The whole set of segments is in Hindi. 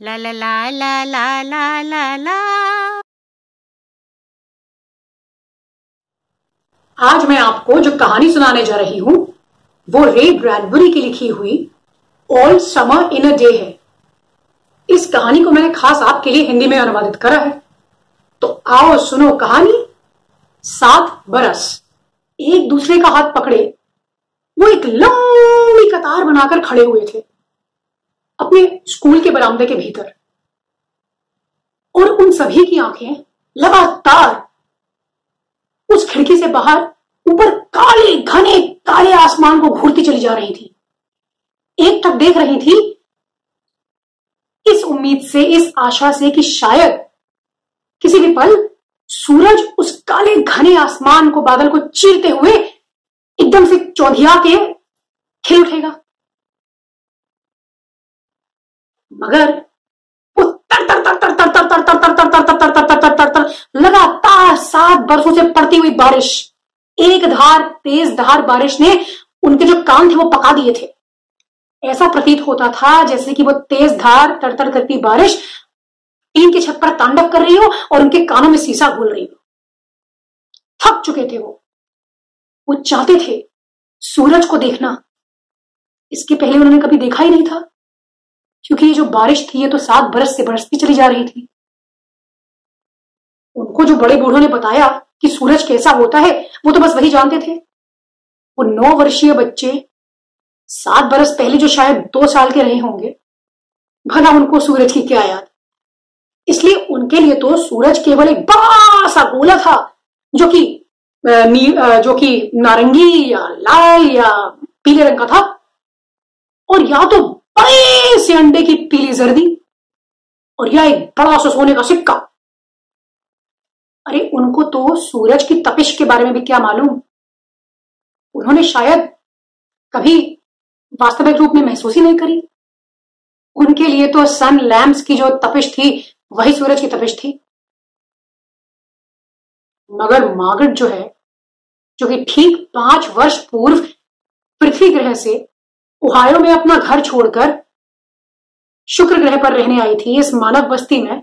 La la la la la la la la. आज मैं आपको जो कहानी सुनाने जा रही हूँ, वो रे ब्रैडबरी की लिखी हुई all summer in a day है। इस कहानी को मैंने खास आपके लिए हिंदी में अनुवादित करा है। तो आओ सुनो कहानी, सात बरस। एक दूसरे का हाथ पकड़े, वो एक लंबी कतार बनाकर खड़े हुए थे। अपने स्कूल के बरामदे के भीतर। और उन सभी की आँखें लगातार उस खिड़की से बाहर, ऊपर काले, घने, काले आसमान को घूरती चली जा रही थी। एक तक देख रही थी इस उम्मीद से, इस आशा से कि शायद किसी भी पल सूरज उस काले, घने आसमान को बादल को चीरते हुए एकदम से चौधिया के खिल उठेगा। मगर तर तर तर तर तर तर तर तर तर तर तर तर तर तर तर तर लगातार सात बरसों से पड़ती हुई बारिश एक धार तेज धार बारिश ने उनके जो कान थे वो पका दिए थे ऐसा प्रतीत होता था जैसे कि वो तेज धार तर करती बारिश टीन छत पर तांडव कर रही हो और उनके कानों में सीसा घोल रही हो थक चुके थे वो वो चाहते थे सूरज को देखना इसके पहले उन्होंने कभी देखा ही नहीं था क्योंकि ये जो बारिश थी, ये तो सात बरस से बरसती चली जा रही थी। उनको जो बड़े बूढ़ों ने बताया कि सूरज कैसा होता है, वो तो बस वही जानते थे। वो नौ वर्षीय बच्चे सात बरस पहले जो शायद दो साल के रहे होंगे, भला उनको सूरज की क्या याद। इसलिए उनके लिए तो सूरज केवल एक बड़ा सा गोला था, जो कि जो कि नारंगी या लाल या पीले रंग का था। और या तो बड़े से अंडे की पीली जर्दी और यह एक बड़ा सा सोने का सिक्का। अरे, उनको तो सूरज की तपिश के बारे में भी क्या मालूम? उन्होंने शायद कभी वास्तविक रूप में महसूस ही नहीं करी। उनके लिए तो सन लैम्प्स की जो तपिश थी, वही सूरज की तपिश थी। मगर मार्गरेट जो है, जो कि ठीक पाँच वर्ष पूर्व पृथ्वी ग्रह से ओहायो में अपना घर छोड़कर शुक्र ग्रह पर रहने आई थी इस मानव बस्ती में।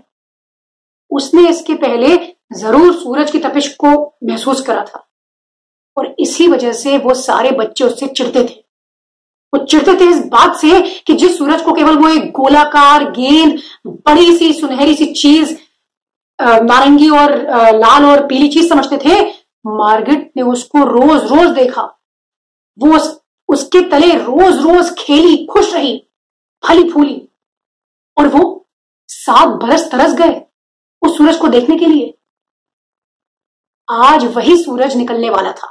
उसने इसके पहले ज़रूर सूरज की तपिश को महसूस करा था और इसी वजह से वो सारे बच्चे उससे चिढ़ते थे। वो चिढ़ते थे इस बात से कि जिस सूरज को केवल वो एक गोलाकार गेंद बड़ी सी सुनहरी सी चीज़ नारंगी और लाल और पीली चीज़ समझते थे मार्गेट ने उसको रोज रोज देखा। वो उस, उसके तले रोज रोज खेली, खुश रही फली फूली और वो सात बरस तरस गए उस सूरज को देखने के लिए। आज वही सूरज निकलने वाला था।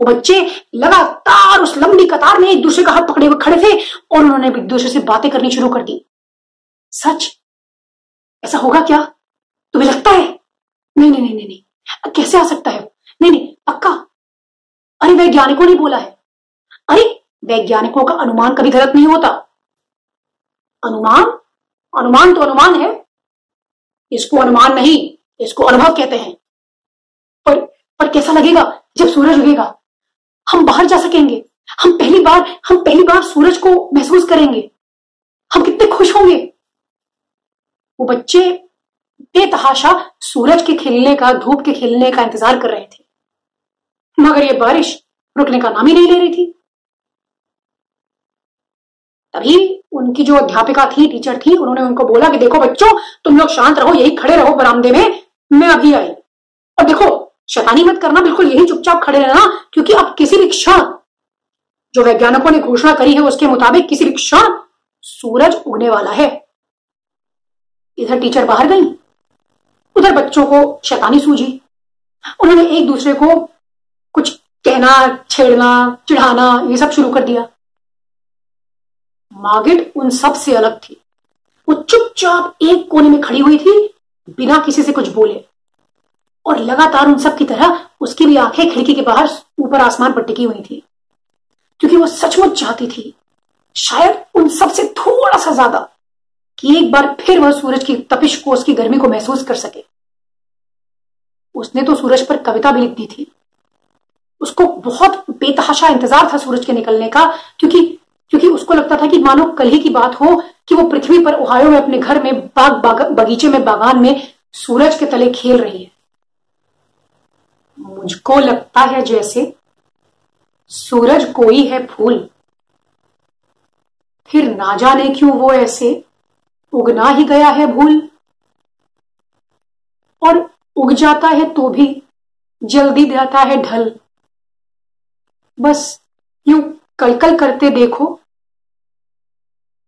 वो बच्चे लगातार उस लंबी कतार में एक दूसरे का हाथ पकड़े हुए खड़े थे और उन्होंने एक दूसरे से बातें करनी शुरू कर दी। सच? ऐसा होगा क्या? तुम्हें लगता है? नहीं नहीं नहीं नहीं कैसे आ सकता है नहीं नहीं, पक्का? अरे वैज्ञानिकों ने बोला है। अरे, वैज्ञानिकों का अनुमान कभी गलत नहीं होता। अनुमान? अनुमान तो अनुमान है। इसको अनुमान नहीं, इसको अनुभव कहते हैं। पर पर कैसा लगेगा जब सूरज उगेगा? हम बाहर जा सकेंगे। हम पहली बार, हम पहली बार सूरज को महसूस करेंगे। हम कितने खुश होंगे। वो बच्चे बेतहाशा सूरज के खिलने का, धूप के खिलने का इंतज़ार कर रहे थे। मगर ये बारिश रुकने का नाम ही नहीं ले रही थी। तभी उनकी जो अध्यापिका थी टीचर थी, उन्होंने उनको बोला कि देखो बच्चों, तुम लोग शांत रहो, यही खड़े रहो बरामदे में, मैं अभी आई। और देखो, शैतानी मत करना, बिल्कुल यही चुपचाप खड़े रहना, क्योंकि अब किसी भी क्षण जो वैज्ञानिकों ने घोषणा करी है, उसके मुताबिक किसी भी क्षण सूरज उगने वाला है। इधर टीचर बाहर गई, उधर बच्चों को शैतानी सूझी। उन्होंने एक दूसरे को कुछ कहना, छेड़ना, चिढ़ाना, ये सब शुरू कर दिया। मागिट उन सबसे अलग थी। वो चुपचाप एक कोने में खड़ी हुई थी, बिना किसी से कुछ बोले। और लगातार उन सब की तरह उसकी भी आँखें खिड़की के बाहर ऊपर आसमान पर टिकी हुई थी। क्योंकि वो सचमुच चाहती थी, शायद उन सबसे थोड़ा सा ज़्यादा, कि एक बार फिर वह सूरज की तपिश को उसकी गर्मी को महसूस कर सके। उसने तो सूरज पर कविता भी लिख दी थी। उसको बहुत बेतहाशा इंतज़ार था सूरज के निकलने का, क्योंकि क्योंकि उसको लगता था कि मानो कल ही की बात हो कि वो पृथ्वी पर ओहायो में अपने घर में बाग, बाग बगीचे में बागान में सूरज के तले खेल रही है। मुझको लगता है जैसे सूरज कोई है फूल। फिर ना जाने क्यों वो ऐसे उगना ही गया है भूल। और उग जाता है तो भी जल्दी जाता है ढल। बस यूँ कलकल करते देखो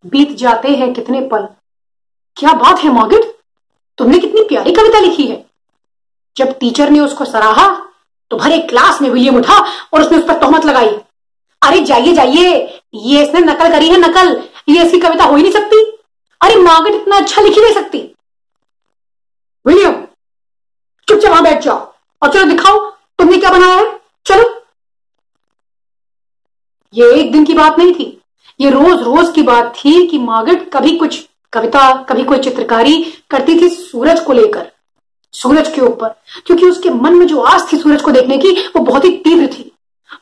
बीत जाते हैं कितने पल। क्या बात है, मॉगिट? तुमने कितनी प्यारी कविता लिखी है। जब टीचर ने उसको सराहा तो भरे क्लास में विलियम उठा और उसने उस पर तोहमत लगाई। अरे जाइए जाइए, ये इसने नकल करी है, नकल। ये इसकी कविता हो ही नहीं सकती। अरे मार्गट इतना अच्छा लिख ही नहीं सकती। विलियम, चुपचाप वहाँ बैठ जाओ और चलो दिखाओ तुमने क्या बनाया है। चलो। ये एक दिन की बात नहीं थी। ये रोज रोज की बात थी कि मार्गट कभी कुछ कविता, कभी कोई चित्रकारी करती थी सूरज को लेकर, सूरज के ऊपर। क्योंकि उसके मन में जो आस थी सूरज को देखने की, वो बहुत ही तीव्र थी।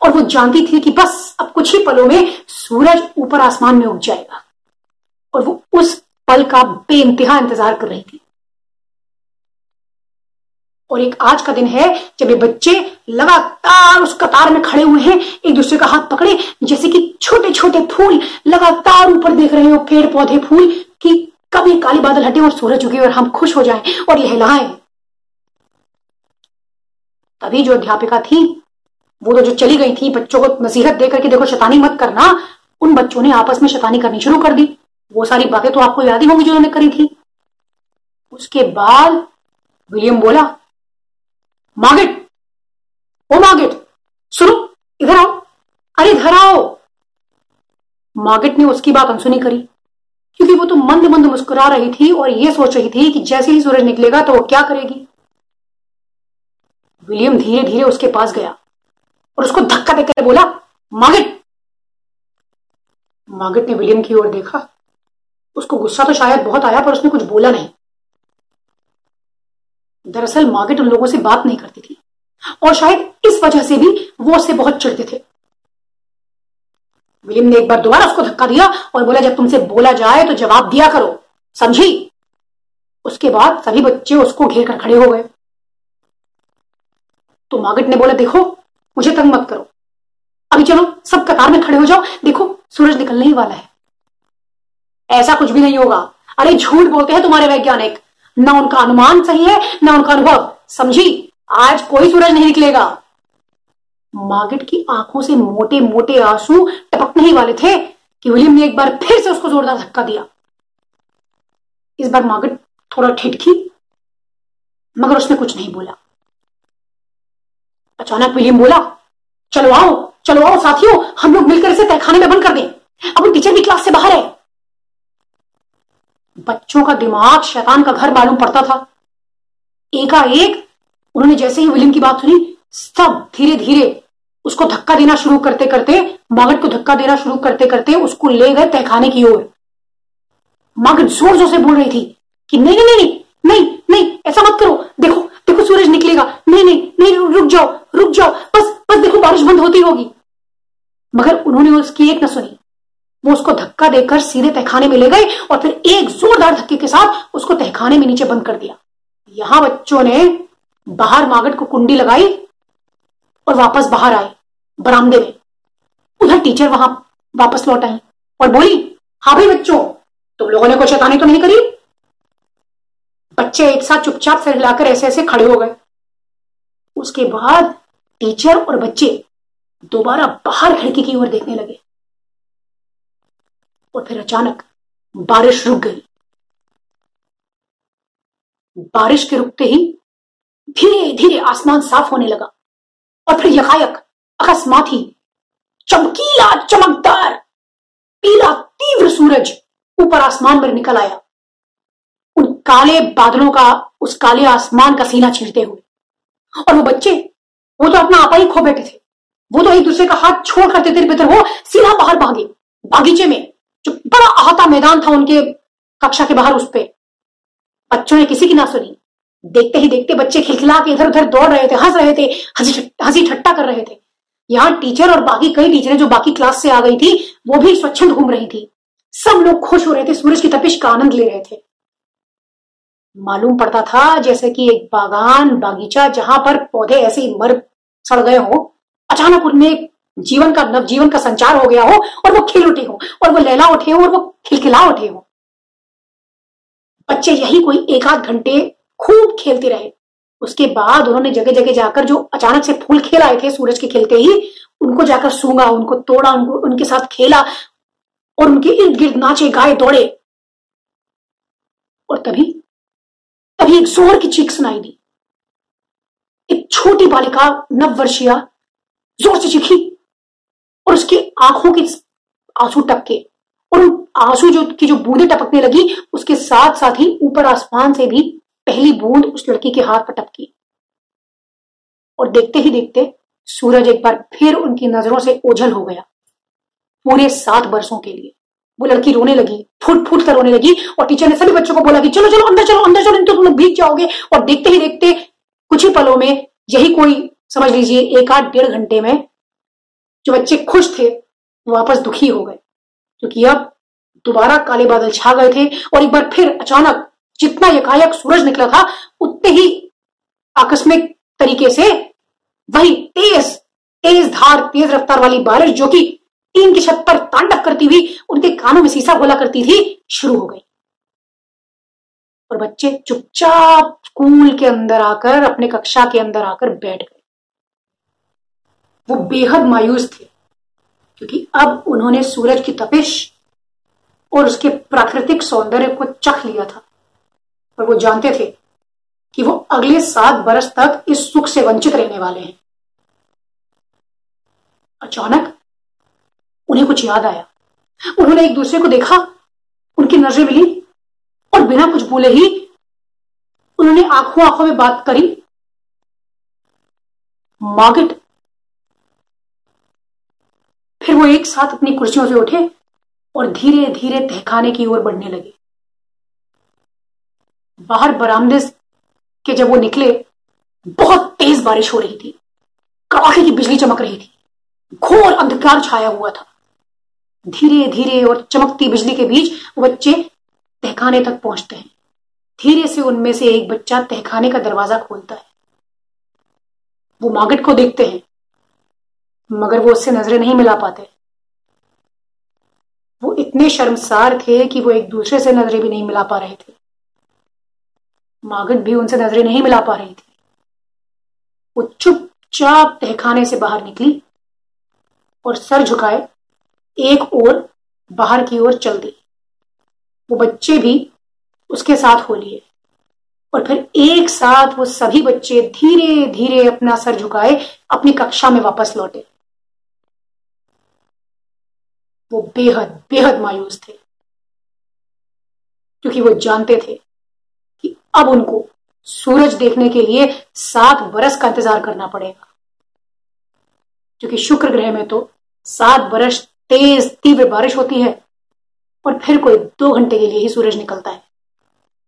और वो जानती थी कि बस अब कुछ ही पलों में सूरज ऊपर आसमान में उग जाएगा। और वो उस पल का बेइंतहा इंतज़ार कर रही थी। और एक आज का दिन है जब ये बच्चे लगातार उस कतार में खड़े हुए हैं, एक दूसरे का हाथ पकड़े, जैसे कि छोटे छोटे फूल लगातार ऊपर देख रहे हो पेड़ पौधे फूल, कि कभी काली बादल हटे और सूरज उगे और हम खुश हो जाएँ और लहलाएँ तभी जो अध्यापिका थी, वो तो जो चली गई थी, बच्चों को नसीहत देकर के देखो, शैतानी मत करना, उन बच्चों ने आपस में शैतानी करनी शुरू कर दी। वो सारी बातें तो आपको याद ही होंगी जो उन्होंने करी थी। उसके बाद विलियम बोला मार्गेट ओ मार्गेट सुनो, इधर आओ। अरे, इधर आओ। मार्गेट ने उसकी बात अनसुनी करी, क्योंकि वो तो मंद मंद मुस्कुरा रही थी और ये सोच रही थी कि जैसे ही सूरज निकलेगा तो वो क्या करेगी। विलियम धीरे धीरे उसके पास गया और उसको धक्का देकर बोला मार्गेट मार्गेट ने विलियम की ओर देखा। उसको गुस्सा तो शायद बहुत आया, पर उसने कुछ बोला नहीं। दरअसल मार्गेट उन लोगों से बात नहीं करती थी। और शायद इस वजह से भी वो उससे बहुत चिढ़ते थे। विलियम ने एक बार दोबारा उसको धक्का दिया और बोला, जब तुमसे बोला जाए तो जवाब दिया करो। समझी? उसके बाद सभी बच्चे उसको घेर कर खड़े हो गए। तो मार्गेट ने बोला, देखो, मुझे तंग मत करो। अभी चलो, सब कतार में खड़े हो जाओ। देखो, सूरज निकलने ही वाला है। ऐसा कुछ भी नहीं होगा। अरे झूठ बोलते हैं तुम्हारे वैज्ञानिक। ना उनका अनुमान सही है, ना उनका अनुभव। समझी? आज कोई सूरज नहीं निकलेगा। मार्गेट की आँखों से मोटे मोटे आँसू टपकने ही वाले थे कि विलियम ने एक बार फिर से उसको जोरदार धक्का दिया। इस बार मार्गेट थोड़ा ठिठकी, मगर उसने कुछ नहीं बोला। अचानक विलियम बोला, चलो आओ चलो आओ साथियों, हम लोग मिलकर इसे तहखाने में बंद कर दें। अब टीचर भी क्लास से बाहर है। बच्चों का दिमाग शैतान का घर मालूम पड़ता था। एकाएक उन्होंने जैसे ही विलियम की बात सुनी, सब धीरे धीरे उसको धक्का देना शुरू करते करते मागट को धक्का देना शुरू करते करते उसको ले गए तहखाने की ओर। मागट ज़ोर ज़ोर से बोल रही थी कि नहीं नहीं नहीं नहीं नहीं, ऐसा मत करो। देखो देखो सूरज निकलेगा। नहीं नहीं नहीं, रुक जाओ रुक जाओ। बस बस देखो बारिश बंद होती होगी। मगर उन्होंने उसकी एक न सुनी। वो उसको धक्का देकर सीधे तहखाने में ले गए और फिर एक जोरदार धक्के के साथ उसको तहखाने में नीचे बंद कर दिया। यहाँ बच्चों ने बाहर मागट को कुंडी लगाई और वापस बाहर आए, बरामदे में। उधर टीचर वहाँ वापस लौट आई और बोली हाँ भाई बच्चों, तुम लोगों ने कुछ शैतानी तो नहीं करी? बच्चे एक साथ चुपचाप सिर हिलाकर ऐसे ऐसे खड़े हो गए। उसके बाद टीचर और बच्चे दोबारा बाहर खिड़की की ओर देखने लगे। और फिर अचानक बारिश रुक गई। बारिश के रुकते ही धीरे धीरे आसमान साफ़ होने लगा और फिर यकायक अकस्मात ही चमकीला, चमकदार, पीला, तीव्र सूरज ऊपर आसमान पर निकल आया। उन काले बादलों का, उस काले आसमान का सीना छीनते हुए। और वो बच्चे, वो तो अपना आपा ही खो बैठे थे। वो तो एक दूसरे का हाथ छोड़ कर तेरे बेहतर हो, सीधा बाहर भागे, बागीचे में। जो बड़ा आहता मैदान था उनके कक्षा के बाहर उस पे। बच्चों ने किसी की ना सुनी। देखते ही देखते बच्चे खिलखिला के इधर उधर दौड़ रहे थे, हंस रहे थे, हँसी ठट्टा कर रहे थे। यहाँ टीचर और बाकी कई टीचरें जो बाकी क्लास से आ गई थी, वो भी स्वच्छंद घूम रही थी। सब लोग खुश हो रहे थे, सूरज की तपिश का आनंद ले रहे थे। मालूम पड़ता था जैसे कि एक बागान, बागीचा जहाँ पर पौधे ऐसे मर सड़ गए हो। अचानक उनमें जीवन का नव जीवन का संचार हो गया हो और वो खिल उठे हो और वो लैला उठे हो और वो खिलखिला उठे हो। बच्चे यही कोई एक आध घंटे खूब खेलते रहे। उसके बाद उन्होंने जगह जगह जाकर जो अचानक से फूल खेल आए थे सूरज के खिलते ही, उनको जाकर सूँगा उनको तोड़ा, उनको उनके साथ खेला और उनके इर्द गिर्द नाचे, गाए, दौड़े। और तभी तभी एक ज़ोर की चीख सुनाई दी। एक छोटी बालिका नव वर्षीय ज़ोर से चीखी और उसकी आँखों के आँसू टपके। और आँसू जो की जो बूंदे टपकने लगी, उसके साथ साथ ही ऊपर आसमान से भी पहली बूंद उस लड़की के हाथ पर टपकी। और देखते ही देखते सूरज एक बार फिर उनकी नज़रों से ओझल हो गया। पूरे सात बरसों के लिए। वो लड़की रोने लगी फुट फुट कर रोने लगी और टीचर ने सभी बच्चों को बोला कि चलो चलो, अंदर चलो अंदर चलो, तुम लोग भीग जाओगे। और देखते ही देखते कुछ ही पलों में, यही कोई, समझ लीजिए, एक आध डेढ़ घंटे में जो बच्चे खुश थे वापस दुखी हो गए। क्योंकि अब दोबारा काले बादल छा गए थे और एक बार फिर अचानक जितना यकायक सूरज निकला था, उतने ही आकस्मिक तरीके से वही तेज तेज धार, तेज रफ्तार वाली बारिश जो कि टीन की छत पर तांडव करती हुई उनके कानों में शीशा बोला करती थी, शुरू हो गई। और बच्चे चुपचाप स्कूल के अंदर आकर, अपने कक्षा के अंदर आकर बैठ गए। वो बेहद मायूस थे, क्योंकि अब उन्होंने सूरज की तपिश और उसके प्राकृतिक सौंदर्य को चख लिया था। और वो जानते थे कि वो अगले सात बरस तक इस सुख से वंचित रहने वाले हैं। अचानक उन्हें कुछ याद आया। उन्होंने एक दूसरे को देखा, उनकी नज़रें मिली और बिना कुछ बोले ही उन्होंने आँखों आँखों में बात करी। मार्गेट फिर वो एक साथ अपनी कुर्सियों से उठे और धीरे धीरे तहखाने की ओर बढ़ने लगे। बाहर बरामदे के जब वो निकले, बहुत तेज बारिश हो रही थी। कड़ाके की बिजली चमक रही थी। घोर अंधकार छाया हुआ था। धीरे धीरे और चमकती बिजली के बीच बच्चे तहखाने तक पहुँचते हैं। धीरे से उनमें से एक बच्चा तहखाने का दरवाज़ा खोलता है। वो मागट को देखते हैं। मगर वो उससे नज़रें नहीं मिला पाते। वो इतने शर्मसार थे कि वो एक दूसरे से नज़रें भी नहीं मिला पा रहे थे। मागट भी उनसे नज़रें नहीं मिला पा रही थी। वो चुपचाप तहखाने से बाहर निकली और सर झुकाए, एक ओर बाहर की ओर चल दी। वो बच्चे भी उसके साथ हो लिए और फिर एक साथ वो सभी बच्चे धीरे धीरे अपना सर झुकाए, अपनी कक्षा में वापस लौटे। वो बेहद बेहद मायूस थे। क्योंकि वो जानते थे कि अब उनको सूरज देखने के लिए सात बरस का इंतज़ार करना पड़ेगा। क्योंकि शुक्र ग्रह में तो सात बरस तेज, तीव्र बारिश होती है और फिर कोई दो घंटे के लिए ही सूरज निकलता है।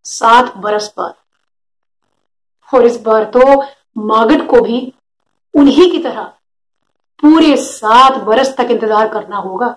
सात बरस बाद। और इस बार तो मागट को भी उन्हीं की तरह पूरे सात बरस तक इंतज़ार करना होगा।